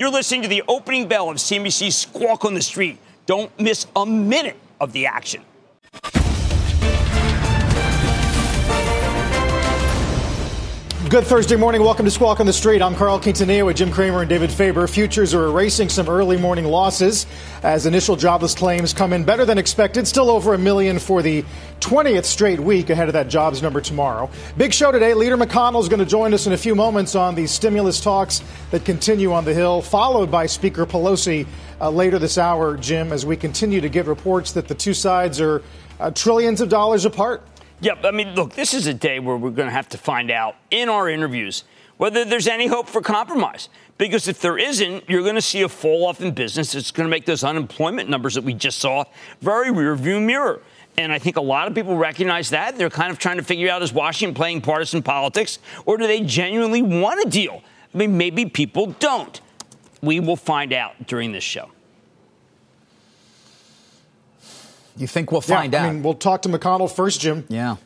You're listening to the opening bell of CNBC's Squawk on the Street. Don't miss a minute of the action. Good Thursday morning. Welcome to Squawk on the Street. I'm Carl Quintanilla with Jim Cramer and David Faber. Futures are erasing some early morning losses as initial jobless claims come in better than expected, still over a million for the 20th straight week ahead of that jobs number tomorrow. Big show today. Leader McConnell is going to join us in a few moments on the stimulus talks that continue on the Hill, followed by Speaker Pelosi uh, later this hour, Jim, as we continue to get reports that the two sides are uh, trillions of dollars apart. Yeah, I mean, look, this is a day where we're going to have to find out in our interviews whether there's any hope for compromise. Because if there isn't, you're going to see a fall off in business. It's going to make those unemployment numbers that we just saw very rearview mirror. And I think a lot of people recognize that. They're kind of trying to figure out is Washington playing partisan politics or do they genuinely want a deal? I mean, maybe people don't. We will find out during this show. You think we'll find yeah, out? I mean, we'll talk to McConnell first, Jim. Yeah.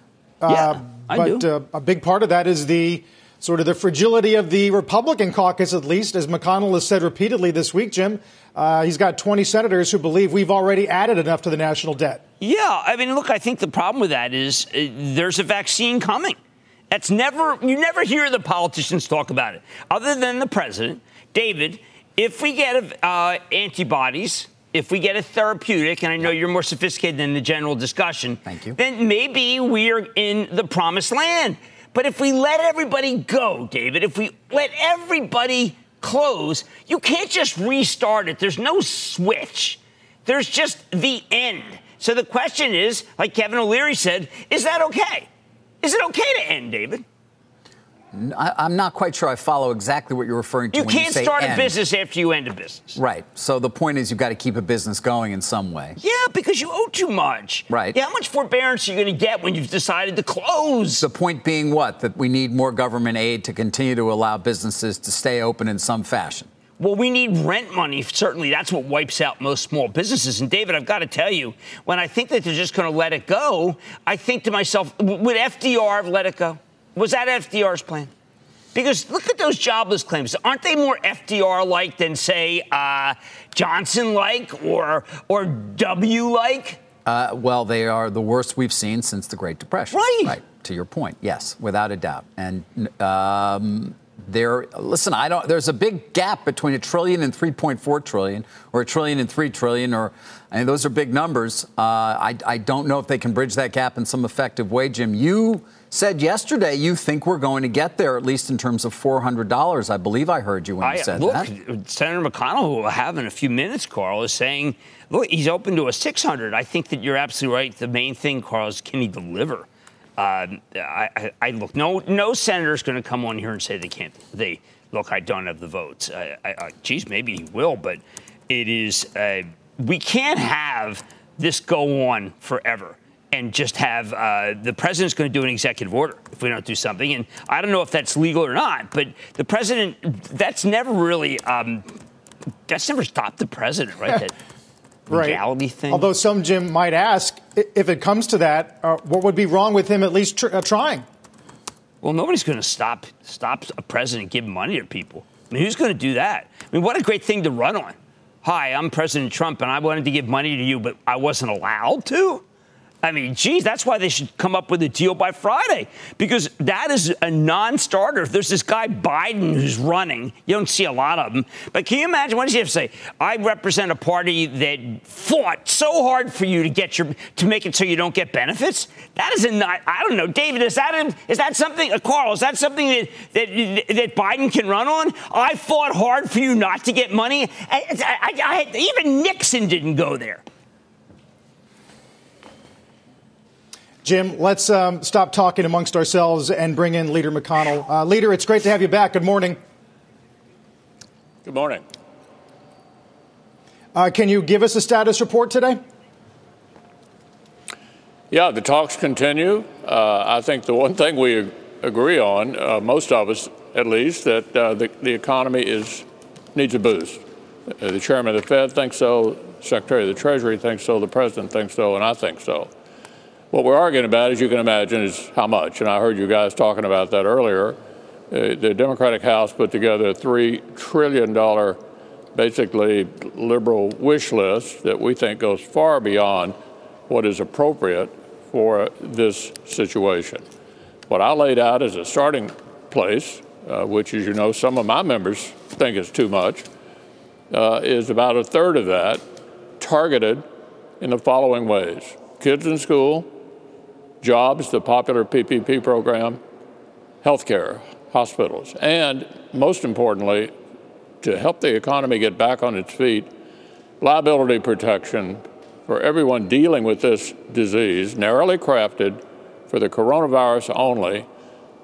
Uh, yeah, I but do. Uh, a big part of that is the sort of the fragility of the Republican caucus, at least, as McConnell has said repeatedly this week, Jim. Uh, he's got 20 senators who believe we've already added enough to the national debt. Yeah, I mean, look, I think the problem with that is uh, there's a vaccine coming. That's never, you never hear the politicians talk about it, other than the president. David, if we get uh, antibodies, if we get a therapeutic, and I know you're more sophisticated than the general discussion, Thank you. then maybe we're in the promised land. But if we let everybody go, David, if we let everybody close, you can't just restart it. There's no switch. There's just the end. So the question is, like Kevin O'Leary said, is that okay? Is it okay to end, David? I, am not quite sure I follow exactly what you're referring to. You can't you start end. a business after you end a business. Right. So the point is, you've got to keep a business going in some way. Yeah, because you owe too much. Right. Yeah, how much forbearance are you going to get when you've decided to close? The point being what? That we need more government aid to continue to allow businesses to stay open in some fashion. Well, we need rent money. Certainly, that's what wipes out most small businesses. And David, I've got to tell you, when I think that they're just going to let it go, I think to myself, would FDR have let it go? Was that FDR's plan? Because look at those jobless claims. Aren't they more FDR like than, say, uh, Johnson like or, or W like? Uh, well, they are the worst we've seen since the Great Depression. Right. Right. To your point, yes, without a doubt. And um, there, listen, I don't. There's a big gap between a trillion and 3.4 trillion, or a trillion and three trillion, or I mean, those are big numbers. Uh, I, I don't know if they can bridge that gap in some effective way, Jim. You said yesterday you think we're going to get there, at least in terms of $400. I believe I heard you when you I, said look, that. Senator McConnell, who will have in a few minutes, Carl, is saying, look, he's open to a 600. I think that you're absolutely right. The main thing, Carl, is can he deliver? Um, I, I, I look, no, no senator's going to come on here and say they can't. They look, I don't have the votes. I, I, I, geez, maybe he will, but it is. Uh, we can't have this go on forever and just have uh, the president's going to do an executive order if we don't do something. And I don't know if that's legal or not, but the president, that's never really, um, that's never stopped the president, right? that Right. legality thing. Although some, Jim, might ask if it comes to that, uh, what would be wrong with him at least tr- uh, trying? Well, nobody's going to stop stop a president giving money to people. I mean, who's going to do that? I mean, what a great thing to run on. Hi, I'm President Trump, and I wanted to give money to you, but I wasn't allowed to. I mean, geez, that's why they should come up with a deal by Friday because that is a non-starter. If there's this guy Biden who's running, you don't see a lot of them. But can you imagine what does he have to say? I represent a party that fought so hard for you to get your to make it so you don't get benefits. That is a not. I don't know, David. Is that is that something? Uh, Carl, is that something that, that that Biden can run on? I fought hard for you not to get money. I, I, I, even Nixon didn't go there. Jim, let's um, stop talking amongst ourselves and bring in Leader McConnell. Uh, Leader, it's great to have you back. Good morning. Good morning. Uh, can you give us a status report today? Yeah, the talks continue. Uh, I think the one thing we agree on, uh, most of us at least, that uh, the, the economy is needs a boost. Uh, the chairman of the Fed thinks so, Secretary of the Treasury thinks so, the president thinks so, and I think so. What we're arguing about, as you can imagine, is how much. And I heard you guys talking about that earlier. Uh, the Democratic House put together a $3 trillion, basically liberal wish list that we think goes far beyond what is appropriate for this situation. What I laid out as a starting place, uh, which, as you know, some of my members think is too much, uh, is about a third of that targeted in the following ways kids in school, jobs, the popular PPP program, healthcare, hospitals, and most importantly, to help the economy get back on its feet, liability protection for everyone dealing with this disease, narrowly crafted for the coronavirus only,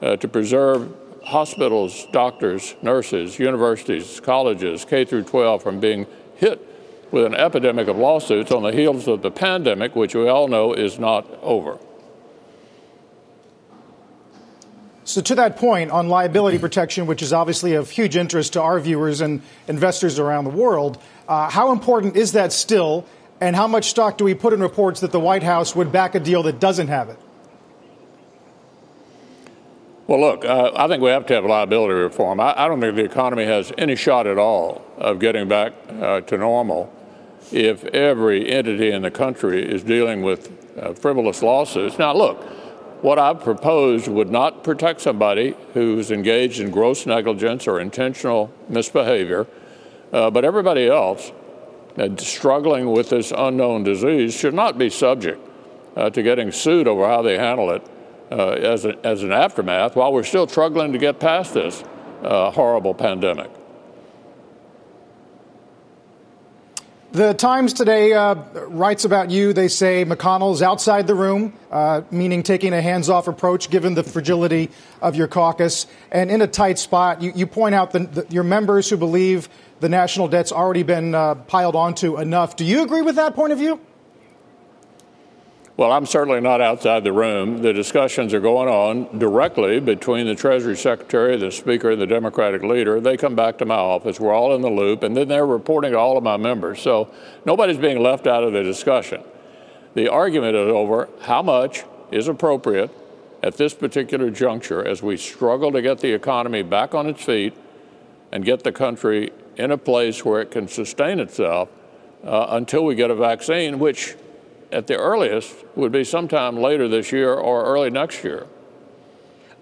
uh, to preserve hospitals, doctors, nurses, universities, colleges, K through 12 from being hit with an epidemic of lawsuits on the heels of the pandemic, which we all know is not over. So, to that point on liability protection, which is obviously of huge interest to our viewers and investors around the world, uh, how important is that still? And how much stock do we put in reports that the White House would back a deal that doesn't have it? Well, look, uh, I think we have to have liability reform. I, I, don't think the economy has any shot at all of getting back uh, to normal if every entity in the country is dealing with uh, frivolous lawsuits. Now, look, what I've proposed would not protect somebody who's engaged in gross negligence or intentional misbehavior, uh, but everybody else uh, struggling with this unknown disease should not be subject uh, to getting sued over how they handle it uh, as, a, as an aftermath while we're still struggling to get past this uh, horrible pandemic. The Times today uh, writes about you. They say McConnell's outside the room, uh, meaning taking a hands off approach given the fragility of your caucus. And in a tight spot, you, you point out your members who believe the national debt's already been uh, piled onto enough. Do you agree with that point of view? Well, I'm certainly not outside the room. The discussions are going on directly between the Treasury Secretary, the Speaker, and the Democratic leader. They come back to my office. We're all in the loop, and then they're reporting to all of my members. So nobody's being left out of the discussion. The argument is over how much is appropriate at this particular juncture as we struggle to get the economy back on its feet and get the country in a place where it can sustain itself uh, until we get a vaccine, which at the earliest would be sometime later this year or early next year.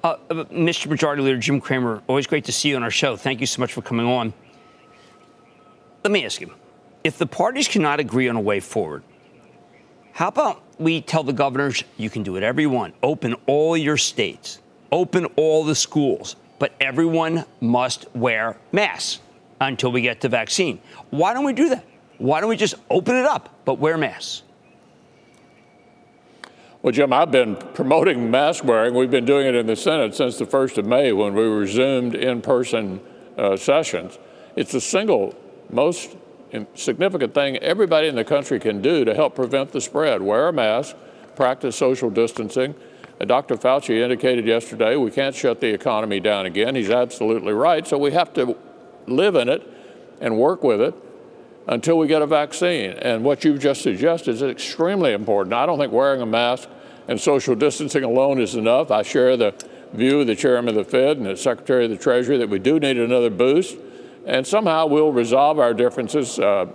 Uh, Mr. Majority Leader Jim Cramer, always great to see you on our show. Thank you so much for coming on. Let me ask you if the parties cannot agree on a way forward, how about we tell the governors you can do whatever you want, open all your states, open all the schools, but everyone must wear masks until we get the vaccine? Why don't we do that? Why don't we just open it up, but wear masks? Well, Jim, I've been promoting mask wearing. We've been doing it in the Senate since the 1st of May when we resumed in person uh, sessions. It's the single most significant thing everybody in the country can do to help prevent the spread. Wear a mask, practice social distancing. Uh, Dr. Fauci indicated yesterday we can't shut the economy down again. He's absolutely right. So we have to live in it and work with it until we get a vaccine. And what you've just suggested is extremely important. I don't think wearing a mask and social distancing alone is enough. I share the view of the chairman of the Fed and the secretary of the Treasury that we do need another boost. And somehow we'll resolve our differences uh,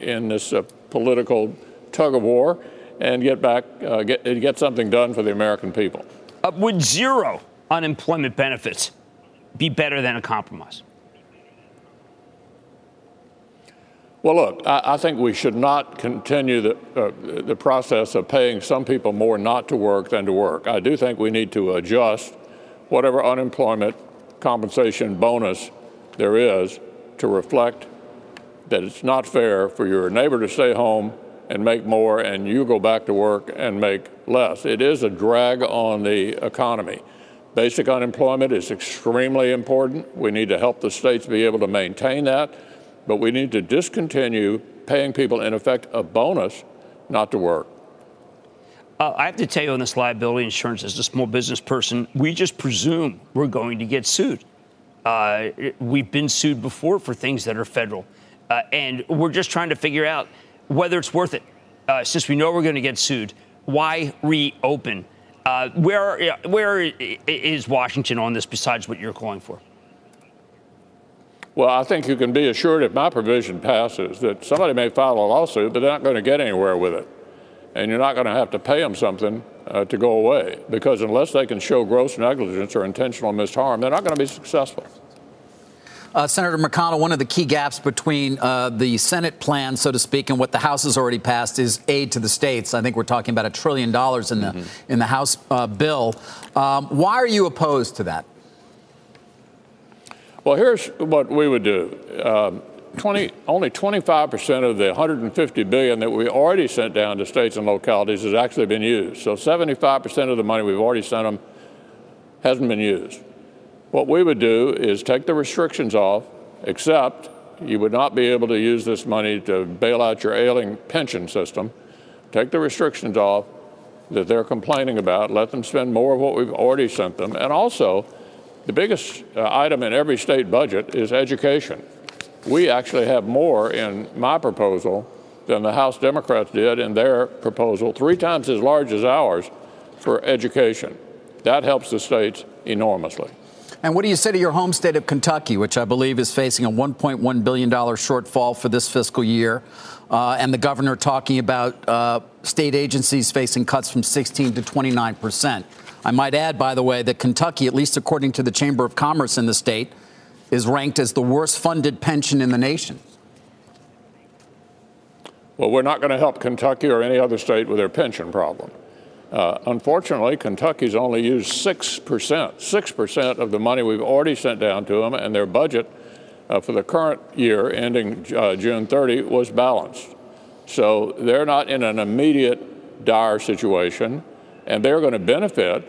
in this uh, political tug of war and get back, uh, get, get something done for the American people. Uh, would zero unemployment benefits be better than a compromise? Well, look, I, I, think we should not continue the, uh, the process of paying some people more not to work than to work. I do think we need to adjust whatever unemployment compensation bonus there is to reflect that it's not fair for your neighbor to stay home and make more and you go back to work and make less. It is a drag on the economy. Basic unemployment is extremely important. We need to help the states be able to maintain that but we need to discontinue paying people, in effect, a bonus not to work. Uh, I have to tell you on this liability insurance, as a small business person, we just presume we're going to get sued. Uh, we've been sued before for things that are federal. Uh, and we're just trying to figure out whether it's worth it. Uh, since we know we're going to get sued, why reopen? Uh, where, where is Washington on this besides what you're calling for? Well, I think you can be assured if my provision passes that somebody may file a lawsuit, but they're not going to get anywhere with it. And you're not going to have to pay them something uh, to go away because unless they can show gross negligence or intentional misharm, they're not going to be successful. Uh, Senator McConnell, one of the key gaps between uh, the Senate plan, so to speak, and what the House has already passed is aid to the states. I think we're talking about a trillion dollars in the mm-hmm. in the House uh, bill. Um, why are you opposed to that? Well, here's what we would do. Um, 20, only 25% of the 150 billion that we already sent down to states and localities has actually been used. So 75% of the money we've already sent them hasn't been used. What we would do is take the restrictions off, except you would not be able to use this money to bail out your ailing pension system. Take the restrictions off that they're complaining about, let them spend more of what we've already sent them, and also the biggest uh, item in every state budget is education. We actually have more in my proposal than the House Democrats did in their proposal, three times as large as ours for education. That helps the states enormously. And what do you say to your home state of Kentucky, which I believe is facing a $1.1 billion shortfall for this fiscal year, uh, and the governor talking about uh, state agencies facing cuts from 16 to 29 percent? I might add, by the way, that Kentucky, at least according to the Chamber of Commerce in the state, is ranked as the worst funded pension in the nation. Well, we're not going to help Kentucky or any other state with their pension problem. Uh, unfortunately, Kentucky's only used 6%, 6% of the money we've already sent down to them, and their budget uh, for the current year ending uh, June 30 was balanced. So they're not in an immediate dire situation and they're going to benefit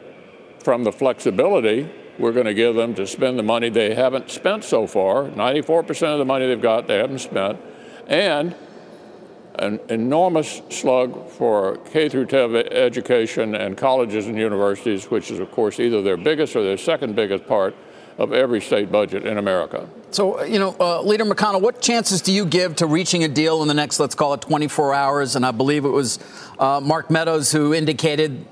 from the flexibility we're going to give them to spend the money they haven't spent so far. 94% of the money they've got, they haven't spent. And an enormous slug for K through 12 education and colleges and universities, which is, of course, either their biggest or their second biggest part of every state budget in America. So, you know, uh, Leader McConnell, what chances do you give to reaching a deal in the next, let's call it 24 hours? And I believe it was uh, Mark Meadows who indicated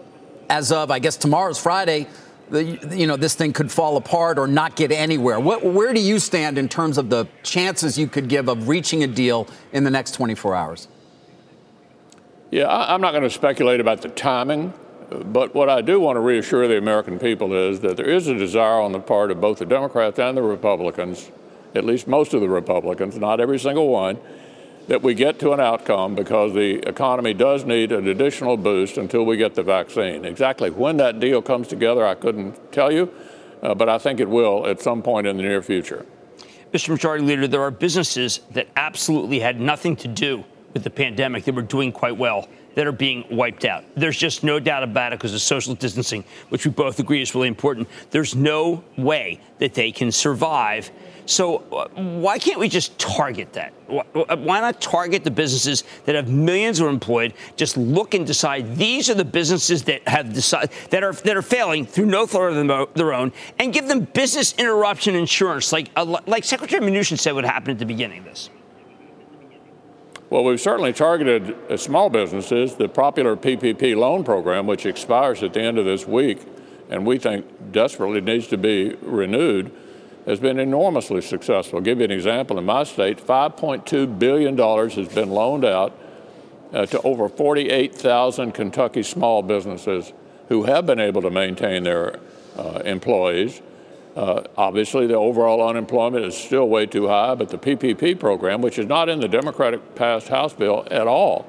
as of, I guess, tomorrow's Friday, the, you know, this thing could fall apart or not get anywhere. What, where do you stand in terms of the chances you could give of reaching a deal in the next 24 hours? Yeah, I, I'm not going to speculate about the timing, but what I do want to reassure the American people is that there is a desire on the part of both the Democrats and the Republicans, at least most of the Republicans, not every single one, that we get to an outcome because the economy does need an additional boost until we get the vaccine. Exactly when that deal comes together, I couldn't tell you, uh, but I think it will at some point in the near future. Mr. Majority Leader, there are businesses that absolutely had nothing to do with the pandemic that were doing quite well that are being wiped out. There's just no doubt about it because of social distancing, which we both agree is really important. There's no way that they can survive so uh, why can't we just target that? Why not target the businesses that have millions who are employed? Just look and decide these are the businesses that have decided that are that are failing through no fault of their own, and give them business interruption insurance, like uh, like Secretary Mnuchin said would happen at the beginning of this. Well, we've certainly targeted uh, small businesses. The popular PPP loan program, which expires at the end of this week, and we think desperately needs to be renewed has been enormously successful. I'll give you an example. In my state, $5.2 billion has been loaned out uh, to over 48,000 Kentucky small businesses who have been able to maintain their uh, employees. Uh, obviously, the overall unemployment is still way too high, but the PPP program, which is not in the Democratic passed House bill at all,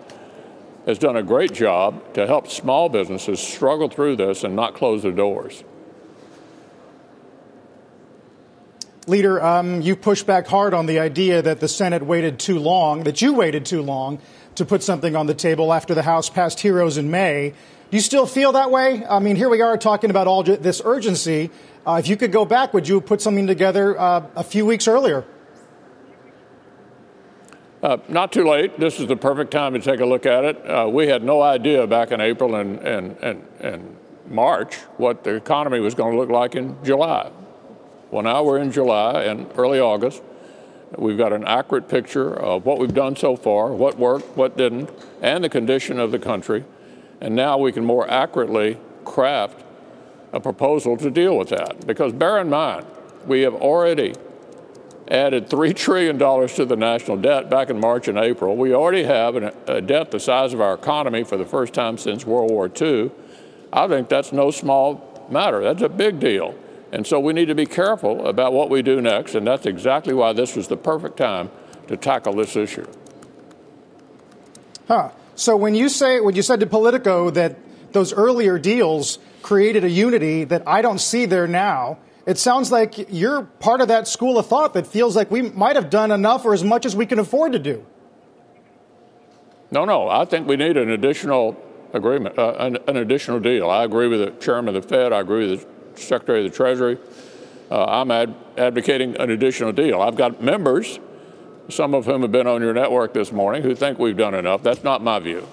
has done a great job to help small businesses struggle through this and not close their doors. Leader, um, you pushed back hard on the idea that the Senate waited too long, that you waited too long to put something on the table after the House passed HEROES in May. Do you still feel that way? I mean, here we are talking about all this urgency. Uh, if you could go back, would you put something together uh, a few weeks earlier? Uh, not too late. This is the perfect time to take a look at it. Uh, we had no idea back in April and, and, and, and March what the economy was going to look like in July. Well, now we're in July and early August. We've got an accurate picture of what we've done so far, what worked, what didn't, and the condition of the country. And now we can more accurately craft a proposal to deal with that. Because bear in mind, we have already added $3 trillion to the national debt back in March and April. We already have a debt the size of our economy for the first time since World War II. I think that's no small matter. That's a big deal. And so we need to be careful about what we do next, and that's exactly why this was the perfect time to tackle this issue. Huh. So when you say when you said to Politico that those earlier deals created a unity that I don't see there now, it sounds like you're part of that school of thought that feels like we might have done enough or as much as we can afford to do. No, no. I think we need an additional agreement, uh, an, an, additional deal. I agree with the chairman of the Fed. I agree with the secretary of the Treasury. Uh, I'm ad- advocating an additional deal. I've got members, some of whom have been on your network this morning, who think we've done enough. That's not my view.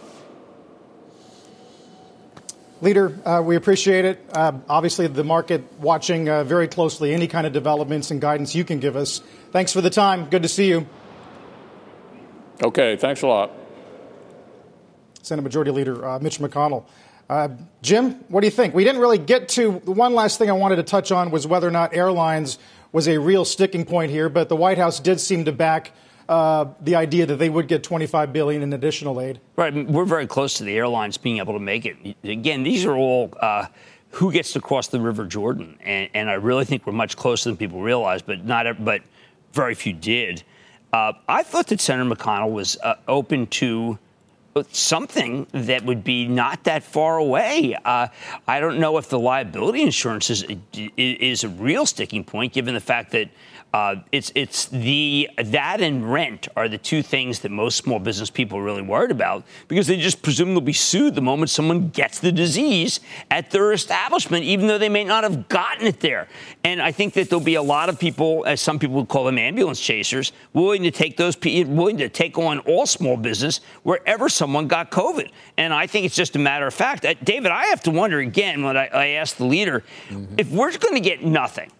Leader, uh, we appreciate it. Uh, obviously, the market watching uh, very closely any kind of developments and guidance you can give us. Thanks for the time. Good to see you. Okay, thanks a lot. Senate Majority Leader uh, Mitch McConnell. Uh, Jim, what do you think? We didn't really get to the one last thing I wanted to touch on was whether or not airlines was a real sticking point here, but the White House did seem to back uh, the idea that they would get 25 billion in additional aid. Right, we're very close to the airlines being able to make it. Again, these are all uh, who gets to cross the River Jordan, and, and, I really think we're much closer than people realize, but not, but very few did. Uh, I thought that Senator McConnell was uh, open to something that would be not that far away. Uh, I don't know if the liability insurance is, is a real sticking point, given the fact that uh, it's it's the that and rent are the two things that most small business people are really worried about because they just presume they'll be sued the moment someone gets the disease at their establishment, even though they may not have gotten it there. And I think that there'll be a lot of people, as some people would call them, ambulance chasers, willing to take those willing to take on all small business wherever someone got COVID. And I think it's just a matter of fact. Uh, David, I have to wonder again when I, I asked the leader mm-hmm. if we're going to get nothing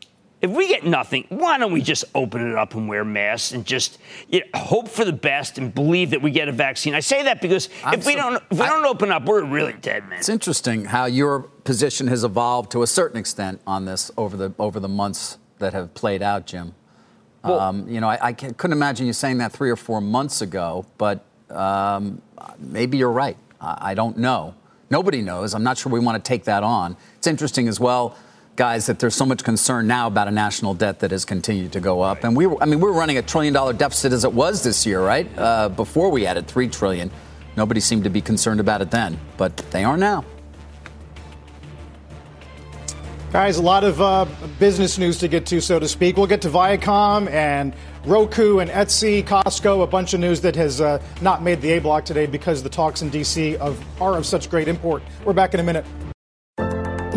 if we get nothing, why don't we just open it up and wear masks and just you know, hope for the best and believe that we get a vaccine? I say that because I'm if we so, don't if we I, don't open up, we're really dead, man. It's interesting how your position has evolved to a certain extent on this over the over the months that have played out, Jim. Well, um, you know, I, I, couldn't imagine you saying that three or four months ago, but um, maybe you're right. I, I don't know. Nobody knows. I'm not sure we want to take that on. It's interesting as well guys, that there's so much concern now about a national debt that has continued to go up. And we, were, I mean, we were running a trillion dollar deficit as it was this year, right? Uh, before we added three trillion, nobody seemed to be concerned about it then, but they are now. Guys, a lot of uh, business news to get to, so to speak. We'll get to Viacom and Roku and Etsy, Costco, a bunch of news that has uh, not made the A block today because the talks in D.C. Of, are of such great import. We're back in a minute.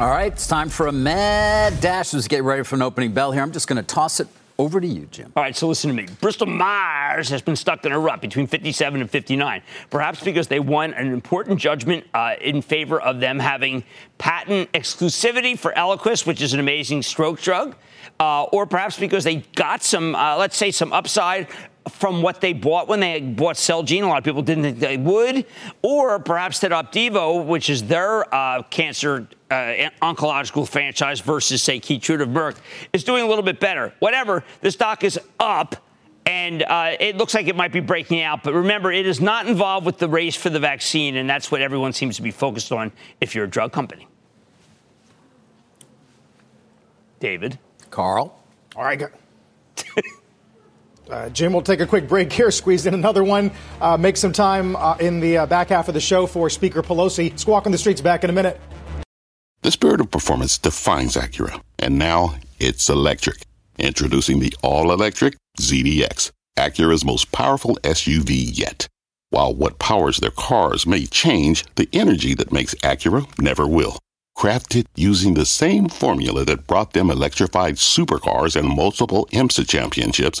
All right, it's time for a mad dash. Let's get ready for an opening bell here. I'm just going to toss it over to you, Jim. All right, so listen to me. Bristol Myers has been stuck in a rut between 57 and 59, perhaps because they won an important judgment uh, in favor of them having patent exclusivity for Eliquis, which is an amazing stroke drug, uh, or perhaps because they got some, uh, let's say, some upside from what they bought when they bought Celgene. A lot of people didn't think they would. Or perhaps that Opdivo, which is their uh, cancer uh, oncological franchise versus, say, Keytruda of Merck, is doing a little bit better. Whatever, the stock is up. And uh, it looks like it might be breaking out. But remember, it is not involved with the race for the vaccine. And that's what everyone seems to be focused on if you're a drug company. David. Carl. All right. Uh, Jim, we'll take a quick break here, squeeze in another one, uh, make some time uh, in the uh, back half of the show for Speaker Pelosi. Squawk on the streets back in a minute. The spirit of performance defines Acura, and now it's electric. Introducing the all electric ZDX, Acura's most powerful SUV yet. While what powers their cars may change, the energy that makes Acura never will. Crafted using the same formula that brought them electrified supercars and multiple IMSA championships,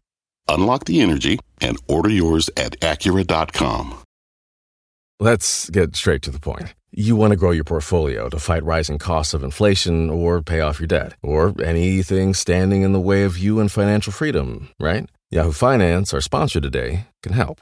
Unlock the energy and order yours at Acura.com. Let's get straight to the point. You want to grow your portfolio to fight rising costs of inflation or pay off your debt or anything standing in the way of you and financial freedom, right? Yahoo Finance, our sponsor today, can help.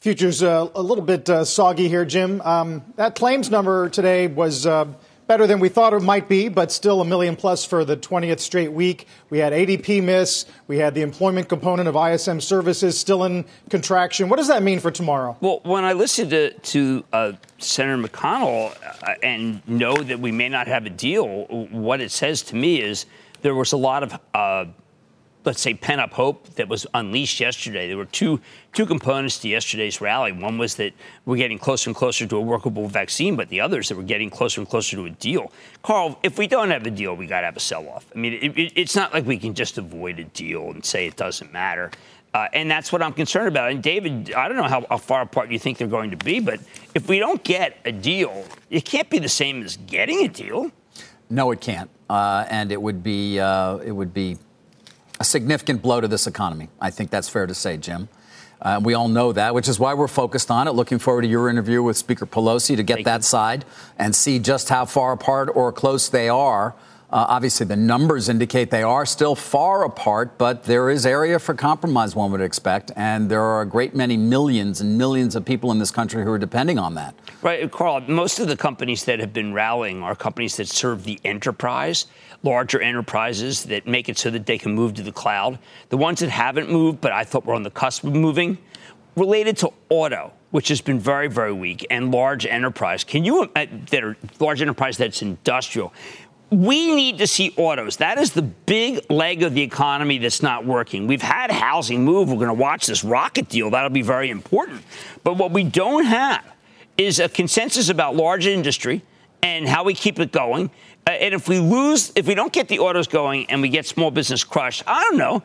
Futures uh, a little bit uh, soggy here, Jim. Um, that claims number today was uh, better than we thought it might be, but still a million plus for the 20th straight week. We had ADP miss. We had the employment component of ISM services still in contraction. What does that mean for tomorrow? Well, when I listen to, to uh, Senator McConnell uh, and know that we may not have a deal, what it says to me is there was a lot of uh, let's say, pent up hope that was unleashed yesterday. There were two two components to yesterday's rally. One was that we're getting closer and closer to a workable vaccine, but the others that we're getting closer and closer to a deal. Carl, if we don't have a deal, we got to have a sell off. I mean, it, it, it's not like we can just avoid a deal and say it doesn't matter. Uh, and that's what I'm concerned about. And David, I don't know how, how, far apart you think they're going to be, but if we don't get a deal, it can't be the same as getting a deal. No, it can't. Uh, and it would be uh, it would be a significant blow to this economy. I think that's fair to say, Jim. Uh, we all know that, which is why we're focused on it. Looking forward to your interview with Speaker Pelosi to get Thank that you. side and see just how far apart or close they are uh, obviously, the numbers indicate they are still far apart, but there is area for compromise, one would expect. And there are a great many millions and millions of people in this country who are depending on that. Right, Carl. Most of the companies that have been rallying are companies that serve the enterprise, larger enterprises that make it so that they can move to the cloud. The ones that haven't moved, but I thought were on the cusp of moving, related to auto which has been very, very weak, and large enterprise. Can you uh, that are large enterprise that's industrial? we need to see autos. That is the big leg of the economy that's not working. We've had housing move. We're going to watch this rocket deal. That'll be very important. But what we don't have is a consensus about large industry and how we keep it going. Uh, and if we lose, if we don't get the autos going and we get small business crushed, I don't know.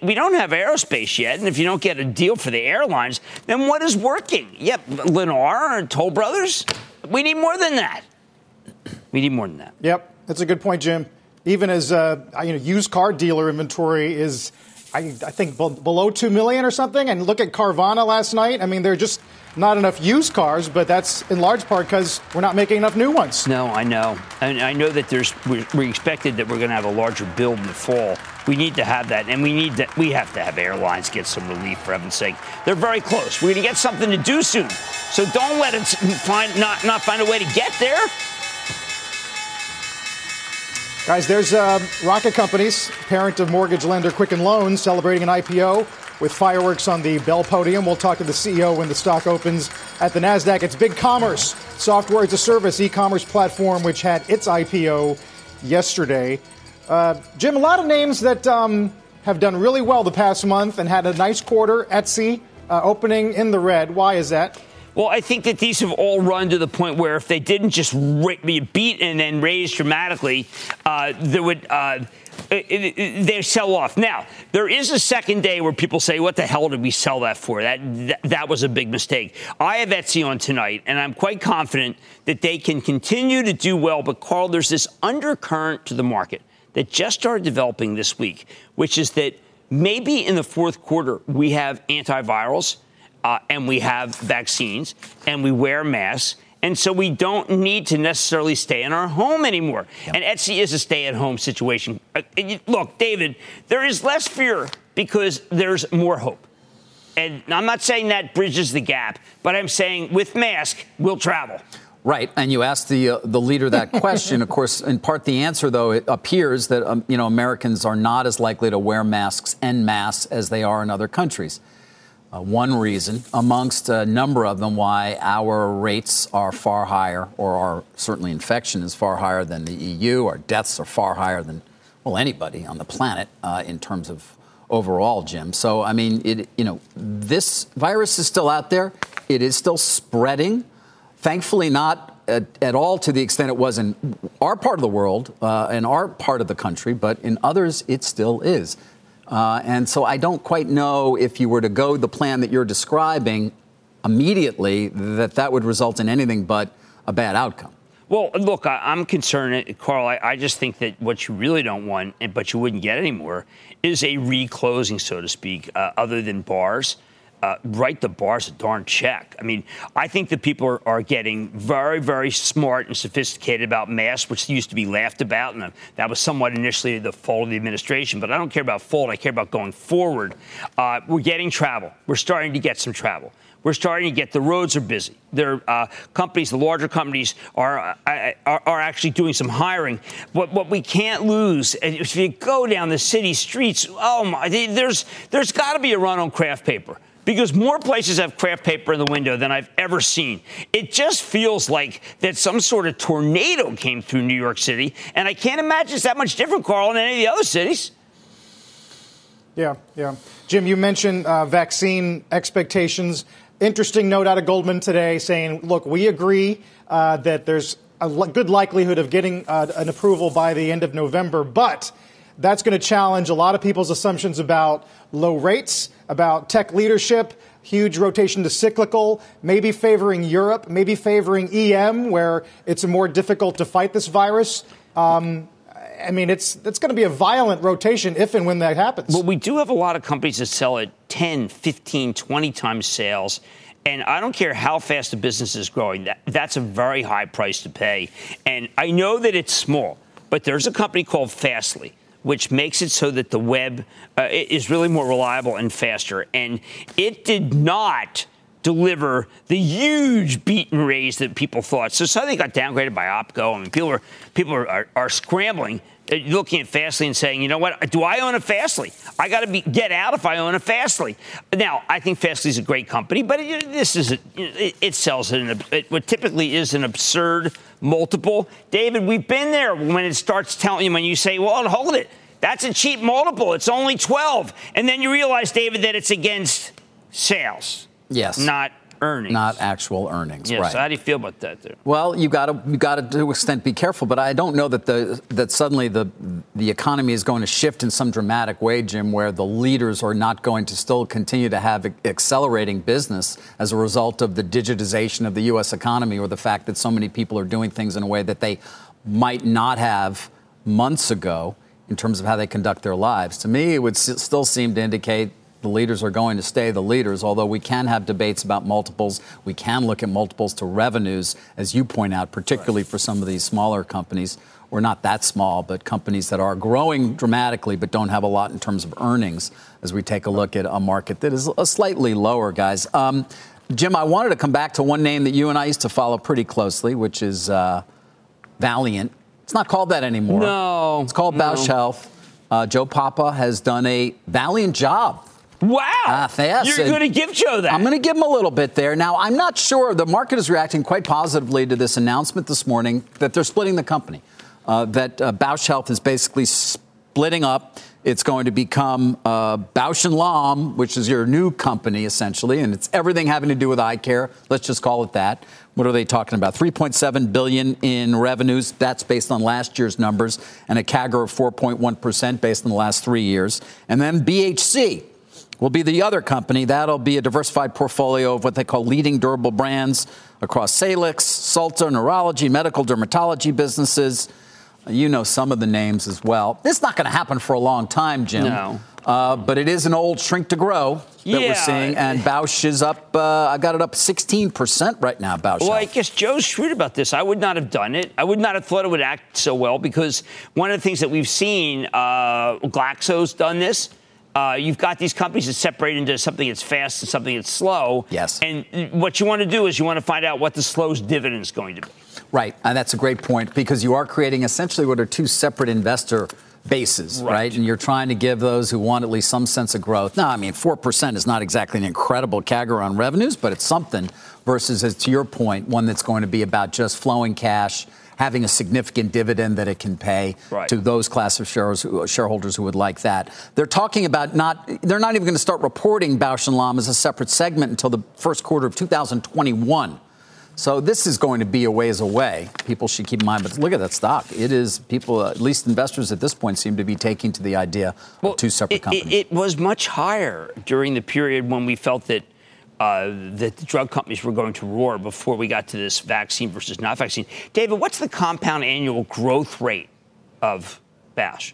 We don't have aerospace yet. And if you don't get a deal for the airlines, then what is working? Yep, Lennar and Toll Brothers. We need more than that. We need more than that. Yep. That's a good point, Jim. Even as uh, you know, used car dealer inventory is, I, I think, below two million or something. And look at Carvana last night. I mean, they're just not enough used cars, but that's in large part because we're not making enough new ones. No, I know, and I know that there's we, we expected that we're going to have a larger build in the fall. We need to have that, and we need to we have to have airlines get some relief for heaven's sake. They're very close. We're going to get something to do soon, so don't let it find not not find a way to get there. Guys, there's uh, Rocket Companies, parent of mortgage lender Quicken Loans, celebrating an IPO with fireworks on the Bell podium. We'll talk to the CEO when the stock opens at the NASDAQ. It's Big Commerce, software as a service e commerce platform, which had its IPO yesterday. Uh, Jim, a lot of names that um, have done really well the past month and had a nice quarter. Etsy uh, opening in the red. Why is that? Well, I think that these have all run to the point where if they didn't just be beat and then raise dramatically, uh, there would. Uh, they sell off. Now, there is a second day where people say, What the hell did we sell that for? That, that, that, was a big mistake. I have Etsy on tonight, and I'm quite confident that they can continue to do well. But, Carl, there's this undercurrent to the market that just started developing this week, which is that maybe in the fourth quarter we have antivirals uh, and we have vaccines and we wear masks. And so we don't need to necessarily stay in our home anymore. Yep. And Etsy is a stay at home situation. Uh, look, David, there is less fear because there's more hope. And I'm not saying that bridges the gap, but I'm saying with mask, we'll travel. Right, and you asked the uh, the leader that question. of course, in part, the answer though it appears that um, you know Americans are not as likely to wear masks en masse as they are in other countries. Uh, one reason, amongst a number of them, why our rates are far higher, or our certainly infection is far higher than the EU. Our deaths are far higher than well anybody on the planet uh, in terms of overall, Jim. So I mean, it you know this virus is still out there. It is still spreading. Thankfully, not at, at, all to the extent it was in our part of the world, uh, in our part of the country, but in others, it still is. Uh, and so I don't quite know if you were to go the plan that you're describing immediately, that that would result in anything but a bad outcome. Well, look, I, am concerned, Carl. I, I, just think that what you really don't want, but you wouldn't get anymore, is a reclosing, so to speak, uh, other than bars uh, write the bars a darn check. I mean, I think that people are, are, getting very, very smart and sophisticated about masks, which used to be laughed about, and that was somewhat initially the fault of the administration. But I don't care about fault; I care about going forward. Uh, we're getting travel. We're starting to get some travel. We're starting to get the roads are busy. There, uh, companies, the larger companies, are, uh, are, are actually doing some hiring. What what we can't lose if you go down the city streets, oh my, there's there's got to be a run on kraft paper because more places have kraft paper in the window than I've ever seen. It just feels like that some sort of tornado came through New York City, and I can't imagine it's that much different, Carl, in any of the other cities. Yeah, yeah. Jim, you mentioned uh, vaccine expectations. Interesting note out of Goldman today saying, look, we agree uh, that there's a good likelihood of getting uh, an approval by the end of November, but that's going to challenge a lot of people's assumptions about low rates, about tech leadership, huge rotation to cyclical, maybe favoring Europe, maybe favoring EM, where it's more difficult to fight this virus. Um, I mean, it's it's going to be a violent rotation if and when that happens. Well, we do have a lot of companies that sell at 10, 15, 20 times sales. And I don't care how fast the business is growing, that, that's a very high price to pay. And I know that it's small, but there's a company called Fastly which makes it so that the web uh, is really more reliable and faster. And it did not deliver the huge beat and raise that people thought. So suddenly got downgraded by OPCO. I mean, people are people are, are, are scrambling, uh, looking at Fastly and saying, you know what? Do I own a Fastly? I got to get out if I own a Fastly. Now, I think Fastly is a great company, but it, this is a, it, it, sells at what typically is an absurd multiple. David, we've been there when it starts telling you when you say, well, hold it. That's a cheap multiple. It's only 12. And then you realize, David, that it's against sales. Yes. Not earnings. Not actual earnings. Yes. Right. So how do you feel about that? There? Well, you got to you got to to extent be careful, but I don't know that the that suddenly the the economy is going to shift in some dramatic way, Jim, where the leaders are not going to still continue to have accelerating business as a result of the digitization of the U.S. economy or the fact that so many people are doing things in a way that they might not have months ago in terms of how they conduct their lives. To me, it would still seem to indicate the leaders are going to stay the leaders, although we can have debates about multiples. We can look at multiples to revenues, as you point out, particularly right. for some of these smaller companies, or not that small, but companies that are growing dramatically but don't have a lot in terms of earnings as we take a look at a market that is a slightly lower, guys. Um, Jim, I wanted to come back to one name that you and I used to follow pretty closely, which is uh, Valeant. It's not called that anymore. No. It's called no. Bausch Health. Uh, Joe Papa has done a valiant job. Wow. Uh, yes. You're going to give Joe that. I'm going to give him a little bit there. Now, I'm not sure. The market is reacting quite positively to this announcement this morning that they're splitting the company. uh, that uh, Bausch Health is basically splitting up. It's going to become uh, Bausch and Lomb, which is your new company essentially, and it's everything having to do with eye care. Let's just call it that. What are they talking about? 3.7 billion in revenues. That's based on last year's numbers, and a CAGR of 4.1 percent based on the last three years. And then BHC will be the other company. That'll be a diversified portfolio of what they call leading durable brands across Salix, Solta, neurology, medical dermatology businesses. You know some of the names as well. It's not going to happen for a long time, Jim. No. Uh, but it is an old shrink to grow that Yeah. we're seeing, and Bausch is up. Uh, I got it up 16% right now. Bausch. Well, I guess Joe's shrewd about this. I would not have done it. I would not have thought it would act so well because one of the things that we've seen, uh, Glaxo's done this. Uh, you've got these companies that separate into something that's fast and something that's slow. Yes. And what you want to do is you want to find out what the slow's dividend is going to be. Right, and that's a great point because you are creating essentially what are two separate investor bases, right? Right. And you're trying to give those who want at least some sense of growth. Now, I mean, 4% is not exactly an incredible CAGR on revenues, but it's something versus, as to your point, one that's going to be about just flowing cash, having a significant dividend that it can pay Right. to those class of shares, shareholders who would like that. They're talking about not, they're not even going to start reporting Bausch and Lomb as a separate segment until the first quarter of 2021. So this is going to be a ways away. People should keep in mind. But look at that stock. It is people, at least investors at this point, seem to be taking to the idea of two separate it, companies. It, it was much higher during the period when we felt that uh, that the drug companies were going to roar before we got to this vaccine versus not vaccine. David, what's the compound annual growth rate of Bausch?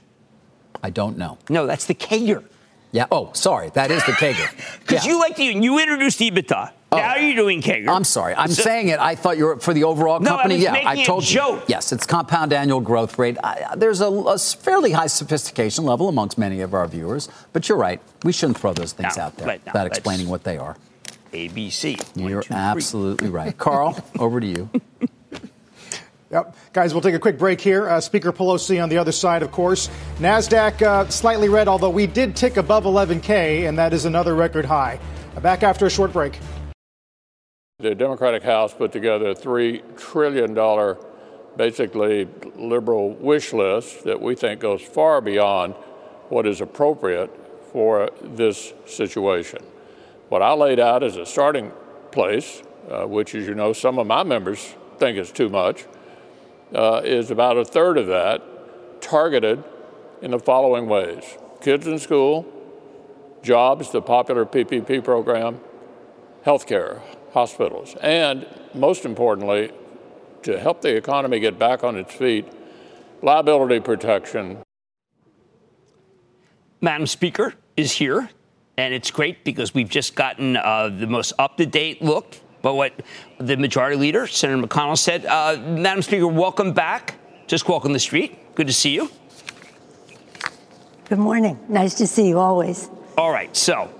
I don't know. No, that's the CAGR. Yeah. Oh, sorry. That is the CAGR. Because Yeah. you like to, you introduced EBITDA. Now you're doing CAGR. I'm sorry. I'm So- saying it. I thought you were for the overall company. No, I was yeah, I a told joke. you. Yes, it's compound annual growth rate. I, there's a, a fairly high sophistication level amongst many of our viewers, but you're right. We shouldn't throw those things No, out there right, no, without explaining what they are. ABC. One, You're two, absolutely right, Carl. Over to you. Yep. Guys, we'll take a quick break here. Uh, Speaker Pelosi on the other side, of course. NASDAQ uh, slightly red, although we did tick above 11K, and that is another record high. Uh, back after a short break. The Democratic House put together a $3 trillion, basically liberal wish list that we think goes far beyond what is appropriate for this situation. What I laid out as a starting place, uh, which, as you know, some of my members think is too much, uh, is about a third of that targeted in the following ways. Kids in school, jobs, the popular PPP program, healthcare, hospitals, and most importantly, to help the economy get back on its feet, liability protection, Madam Speaker is here, and it's great because we've just gotten uh, the most up to date look. But what the majority leader, Senator McConnell, said, uh, Madam Speaker, welcome back. Just walking the street. Good to see you. Good morning. Nice to see you always. All right, so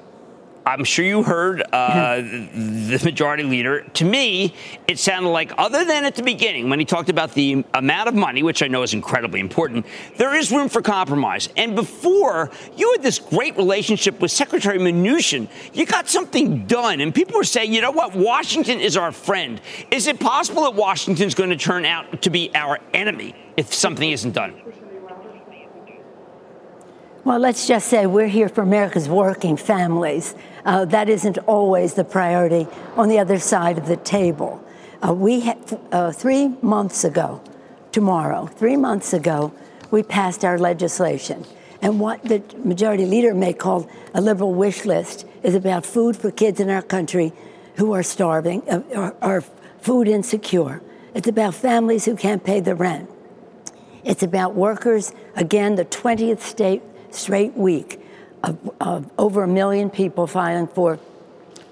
I'm sure you heard uh, the majority leader. To me, it sounded like, other than at the beginning when he talked about the amount of money, which I know is incredibly important, there is room for compromise. And before, you had this great relationship with Secretary Mnuchin. You got something done, and people were saying, you know what, Washington is our friend. Is it possible that Washington's going to turn out to be our enemy if something isn't done? Well, let's just say we're here for America's working families. Uh, that isn't always the priority on the other side of the table. Uh, we had, uh, three months ago, tomorrow, three months ago, we passed our legislation. And what the majority leader may call a liberal wish list is about food for kids in our country who are starving, uh, are, are food insecure. It's about families who can't pay the rent. It's about workers, again, the 20th state straight week of, of over a million people filing for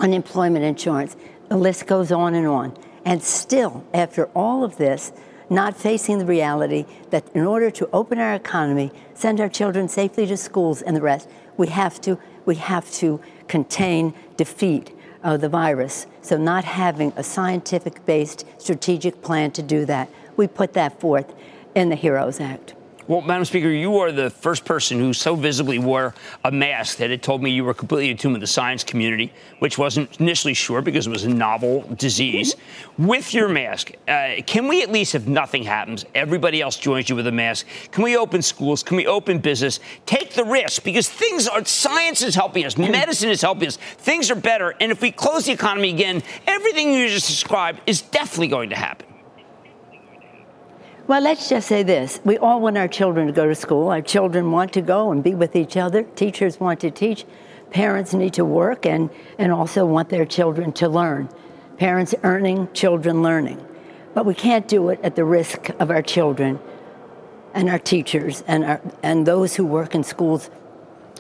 unemployment insurance. The list goes on and on. And still, after all of this, not facing the reality that in order to open our economy, send our children safely to schools and the rest, we have to, we have to contain, defeat uh, the virus. So not having a scientific-based strategic plan to do that, we put that forth in the HEROES Act. Well, Madam Speaker, you are the first person who so visibly wore a mask that it told me you were completely attuned with the science community, which wasn't initially sure because it was a novel disease. With your mask, uh, can we at least, if nothing happens, everybody else joins you with a mask? Can we open schools? Can we open business? Take the risk because things are, science is helping us, medicine is helping us, things are better. And if we close the economy again, everything you just described is definitely going to happen. Well, let's just say this. We all want our children to go to school. Our children want to go and be with each other. Teachers want to teach. Parents need to work and, and also want their children to learn. Parents earning, children learning. But we can't do it at the risk of our children and our teachers and, our, and those who work in schools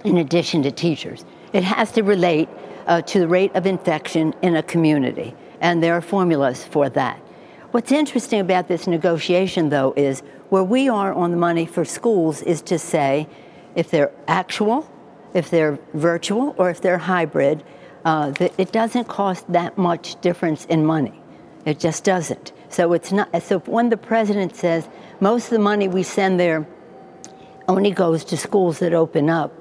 in addition to teachers. It has to relate uh, to the rate of infection in a community, and there are formulas for that. What's interesting about this negotiation, though, is where we are on the money for schools is to say if they're actual, if they're virtual, or if they're hybrid, uh, that it doesn't cost that much difference in money. It just doesn't. So it's not. So when the president says most of the money we send there only goes to schools that open up,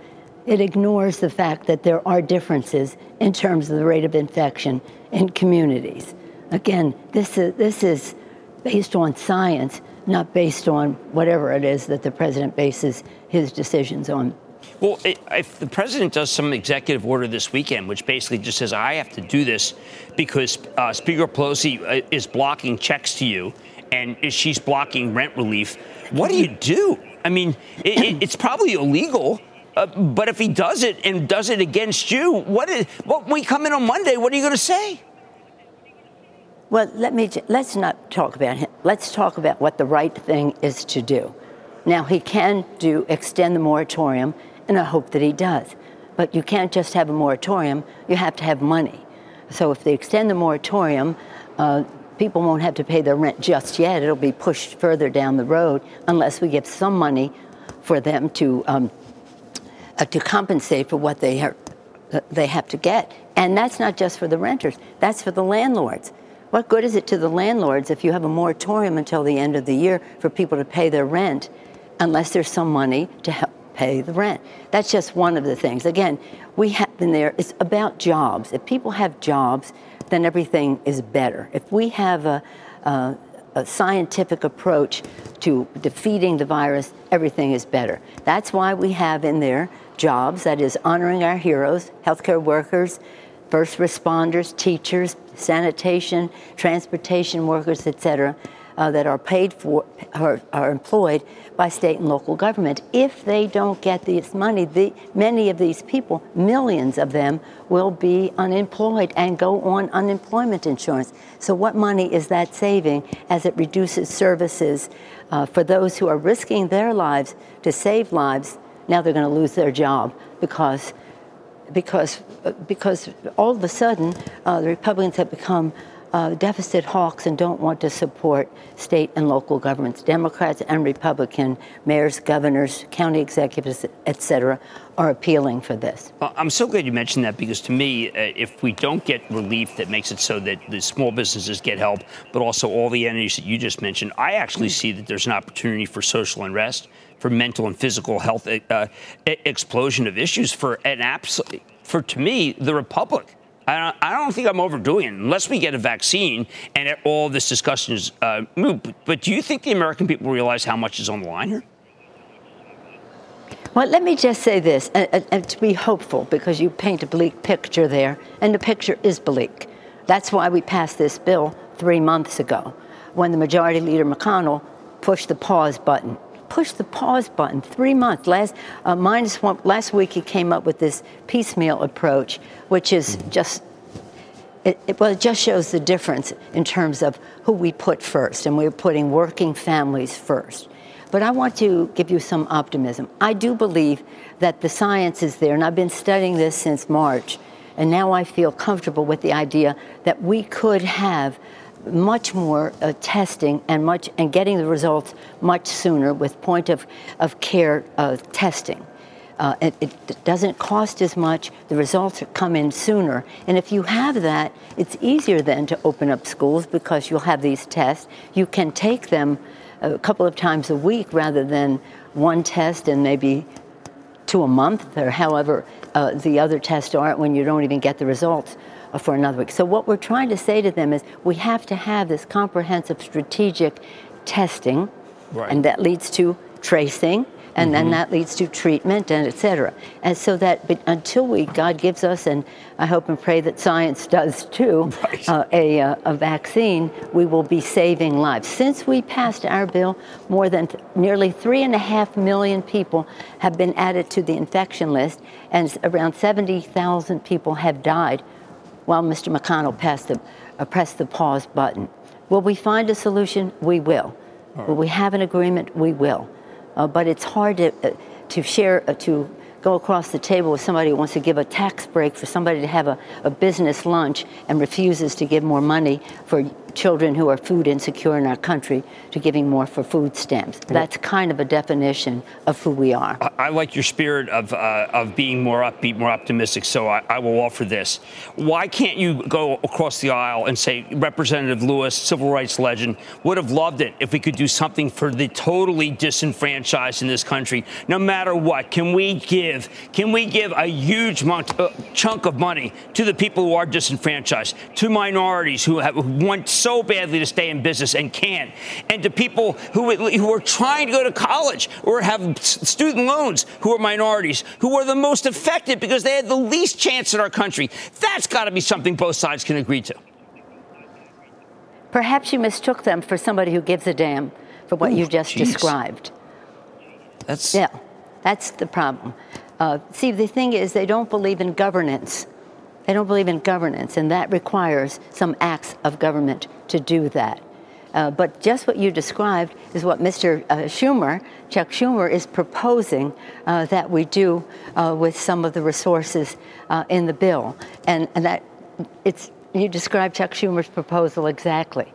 it ignores the fact that there are differences in terms of the rate of infection in communities. Again, this is, this is based on science, not based on whatever it is that the president bases his decisions on. Well, if the president does some executive order this weekend, which basically just says, I have to do this because uh, Speaker Pelosi uh, is blocking checks to you and she's blocking rent relief, what do you do? I mean, it, it's probably illegal. Uh, but if he does it and does it against you, what is, when we come in on Monday, what are you going to say? Well, let me let's not talk about him. Let's talk about what the right thing is to do. Now he can do extend the moratorium, and I hope that he does. But you can't just have a moratorium; you have to have money. So if they extend the moratorium, uh, people won't have to pay their rent just yet. It'll be pushed further down the road unless we give some money for them to um, uh, to compensate for what they are, uh, they have to get. And that's not just for the renters; that's for the landlords. What good is it to the landlords if you have a moratorium until the end of the year for people to pay their rent unless there's some money to help pay the rent? That's just one of the things. Again, we have been there. It's about jobs. If people have jobs, then everything is better. If we have a, a, a scientific approach to defeating the virus, everything is better. That's why we have in there jobs, that is, honoring our heroes, healthcare workers, first responders, teachers, sanitation, transportation workers, et cetera, uh, that are paid for, are, are, employed by state and local government. If they don't get this money, the, many of these people, millions of them, will be unemployed and go on unemployment insurance. So, what money is that saving as it reduces services uh, for those who are risking their lives to save lives? Now they're going to lose their job because because, because all of a sudden uh, the Republicans have become uh, deficit hawks and don't want to support state and local governments. Democrats and Republican mayors, governors, county executives, et cetera, are appealing for this. Well, I'm so glad you mentioned that because to me, uh, if we don't get relief that makes it so that the small businesses get help, but also all the entities that you just mentioned, I actually see that there's an opportunity for social unrest for mental and physical health uh, explosion of issues for an absolute, for to me, the Republic. I don't, I don't, think I'm overdoing it unless we get a vaccine and all this discussion is uh, moved. But do you think the American people realize how much is on the line here? Well, let me just say this, and, and to be hopeful, because you paint a bleak picture there, and the picture is bleak. That's why we passed this bill three months ago, when the Majority Leader McConnell pushed the pause button push the pause button. Three months. Last uh, minus one. Last week he came up with this piecemeal approach, which is mm-hmm. just. It, it, well, it just shows the difference in terms of who we put first, and we're putting working families first. But I want to give you some optimism. I do believe that the science is there, and I've been studying this since March, and now I feel comfortable with the idea that we could have much more uh, testing and much and getting the results much sooner with point of, of care uh, testing. Uh, it, it, doesn't cost as much. The results come in sooner. And if you have that, it's easier then to open up schools because you'll have these tests. You can take them a couple of times a week rather than one test and maybe two a month, or however uh, the other tests aren't when you don't even get the results for another week. So, what we're trying to say to them is we have to have this comprehensive strategic testing, right. and that leads to tracing and mm-hmm. then that leads to treatment and et cetera. And so that but until we, God gives us, and I hope and pray that science does too, right. uh, a, uh, a vaccine, we will be saving lives. Since we passed our bill, more than th- nearly three and a half million people have been added to the infection list, and around 70,000 people have died while Mr. McConnell passed the, uh, pressed the pause button. Will we find a solution? We will. Right. Will we have an agreement? We will. Uh, but it's hard to, uh, to share, uh, to go across the table with somebody who wants to give a tax break for somebody to have a, a business lunch and refuses to give more money for children who are food insecure in our country to giving more for food stamps. That's kind of a definition of who we are. I, I like your spirit of, uh, of being more upbeat, more optimistic, so I, I, will offer this. Why can't you go across the aisle and say, Representative Lewis, civil rights legend, would have loved it if we could do something for the totally disenfranchised in this country, no matter what? Can we give, can we give a huge uh, chunk of money to the people who are disenfranchised, to minorities who, have, want so badly to stay in business and can't, and to people who, who are trying to go to college or have student loans who are minorities, who are the most affected because they had the least chance in our country. That's got to be something both sides can agree to. Perhaps you mistook them for somebody who gives a damn for what Ooh, you just geez. described. That's yeah, that's the problem. Uh, see, the thing is, they don't believe in governance. They don't believe in governance, and that requires some acts of government to do that. Uh, but just what you described is what Mr. Uh, Schumer, Chuck Schumer, is proposing uh, that we do uh, with some of the resources uh, in the bill, and, and that it's you described Chuck Schumer's proposal exactly.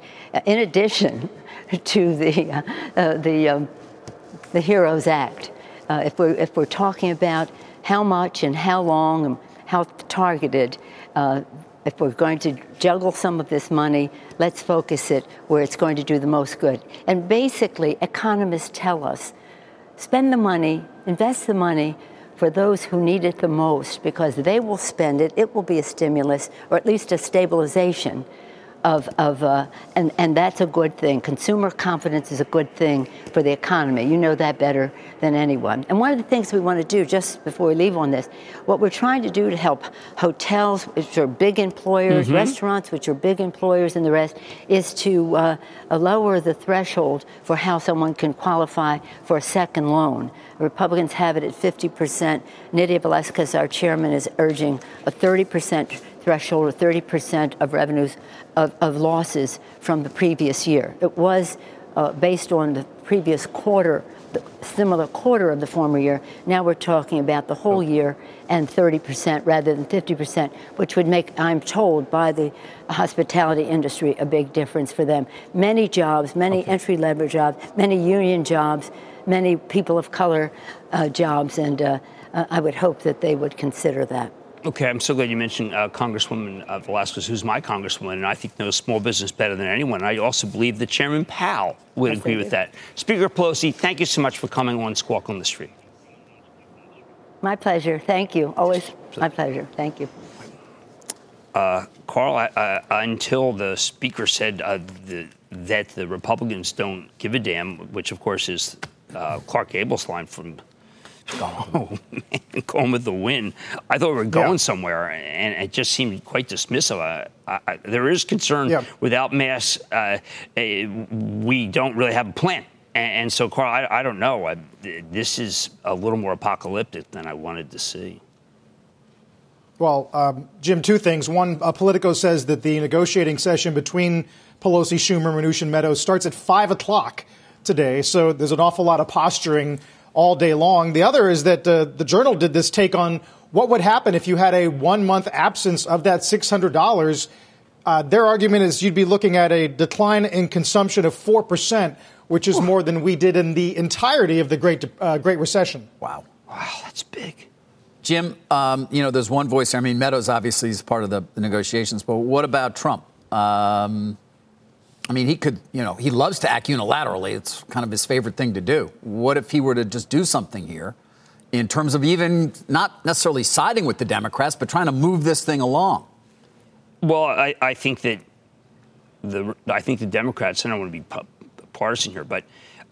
In addition to the the um, the Heroes Act, if we're if we're talking about how much and how long and how targeted. Uh, if we're going to juggle some of this money, let's focus it where it's going to do the most good. And basically, economists tell us spend the money, invest the money for those who need it the most because they will spend it. It will be a stimulus or at least a stabilization of, of uh, and, and that's a good thing. Consumer confidence is a good thing for the economy. You know that better than anyone. And one of the things we want to do, just before we leave on this, what we're trying to do to help hotels, which are big employers, mm-hmm. restaurants, which are big employers, and the rest, is to uh, lower the threshold for how someone can qualify for a second loan. Republicans have it at 50%. Nydia Velázquez, our chairman, is urging a 30% threshold of 30% of revenues of, of, losses from the previous year. It was uh, based on the previous quarter, the similar quarter of the former year. Now we're talking about the whole year and 30% rather than 50%, which would make, I'm told, by the hospitality industry a big difference for them. Many jobs, many okay. entry level jobs, many union jobs, many people of color uh, jobs, and uh, uh I would hope that they would consider that. Okay, I'm so glad you mentioned uh, Congresswoman uh, Velázquez, who's my congresswoman, and I think knows small business better than anyone. I also believe that Chairman Powell would agree with that. Speaker Pelosi, thank you so much for coming on Squawk on the Street. My pleasure. Thank you. Always my pleasure. Thank you. Uh, Carl, I, I, until the speaker said uh, the, that the Republicans don't give a damn, which of course is uh, Clark Gable's line from Oh man, Gone with the Wind. I thought we were going yeah. somewhere, and it just seemed quite dismissive. I, I, there is concern yeah. without mass. Uh, eh, we don't really have a plan, and, and so Carl, I, I don't know. This is a little more apocalyptic than I wanted to see. Well, um, Jim, two things. One, uh, Politico says that the negotiating session between Pelosi, Schumer, Mnuchin, Meadows starts at five o'clock today. So there's an awful lot of posturing all day long. The other is that uh, the Journal did this take on what would happen if you had a one month absence of that $600. Uh, their argument is you'd be looking at a decline in consumption of 4%, which is more than we did in the entirety of the Great, uh, Great Recession. Wow. Wow, that's big. Jim, um, you know, there's one voice. I mean, Meadows obviously is part of the, the negotiations, but what about Trump? Um, I mean, he could, you know, he loves to act unilaterally. It's kind of his favorite thing to do. What if he were to just do something here in terms of even not necessarily siding with the Democrats, but trying to move this thing along? Well, I, I think that the I think the Democrats. I don't want to be partisan here, but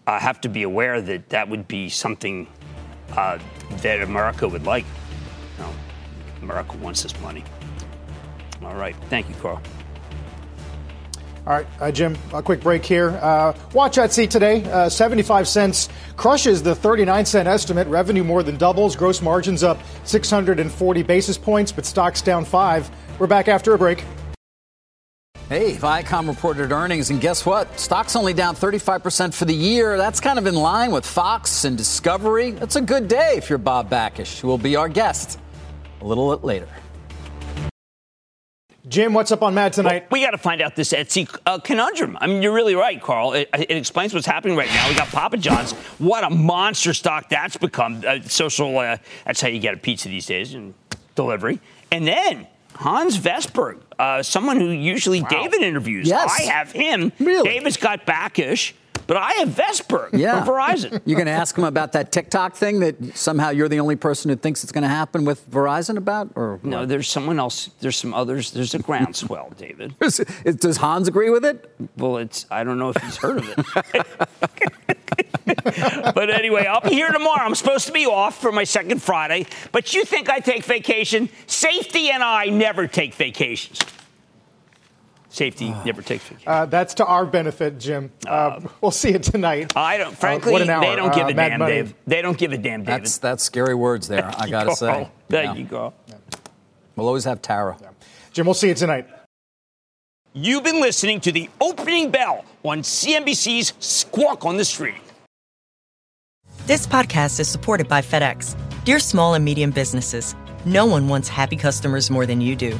I have to be aware that that would be something uh, that America would like. You know, America wants this money. All right. Thank you, Carl. All right, uh, Jim, a quick break here. Uh, watch Etsy today. Uh, 75 cents crushes the 39 cent estimate. Revenue more than doubles. Gross margins up 640 basis points, but stocks down five. We're back after a break. Hey, Viacom reported earnings, and guess what? Stock's only down 35% for the year. That's kind of in line with Fox and Discovery. That's a good day if you're Bob Bakish, who will be our guest a little later. Jim, what's up on Mad tonight? Well, we got to find out this Etsy uh, conundrum. I mean, you're really right, Carl. It, it, explains what's happening right now. We got Papa John's. What a monster stock that's become. Uh, social, uh, that's how you get a pizza these days and delivery. And then Hans Vestberg, uh, someone who usually wow. David interviews. Yes. I have him. Really? David's got Bakish. But I have Vestberg yeah. from Verizon. You're going to ask him about that TikTok thing that somehow you're the only person who thinks it's going to happen with Verizon about? Or no, what? there's someone else. There's some others. There's a groundswell, David. Does Hans agree with it? Well, it's. I don't know if he's heard of it. but anyway, I'll be here tomorrow. I'm supposed to be off for my second Friday. But you think I take vacation? Safety and I never take vacations. Safety uh, never takes vacation. Uh, that's to our benefit, Jim. Uh, we'll see it tonight. I don't. Frankly, they don't give a damn, Dave. They don't give a damn, David. That's that's scary words there. I gotta say. There yeah. you go. Yeah. We'll always have Tara. Yeah. Jim, we'll see you tonight. You've been listening to the opening bell on CNBC's Squawk on the Street. This podcast is supported by FedEx. Dear small and medium businesses, no one wants happy customers more than you do.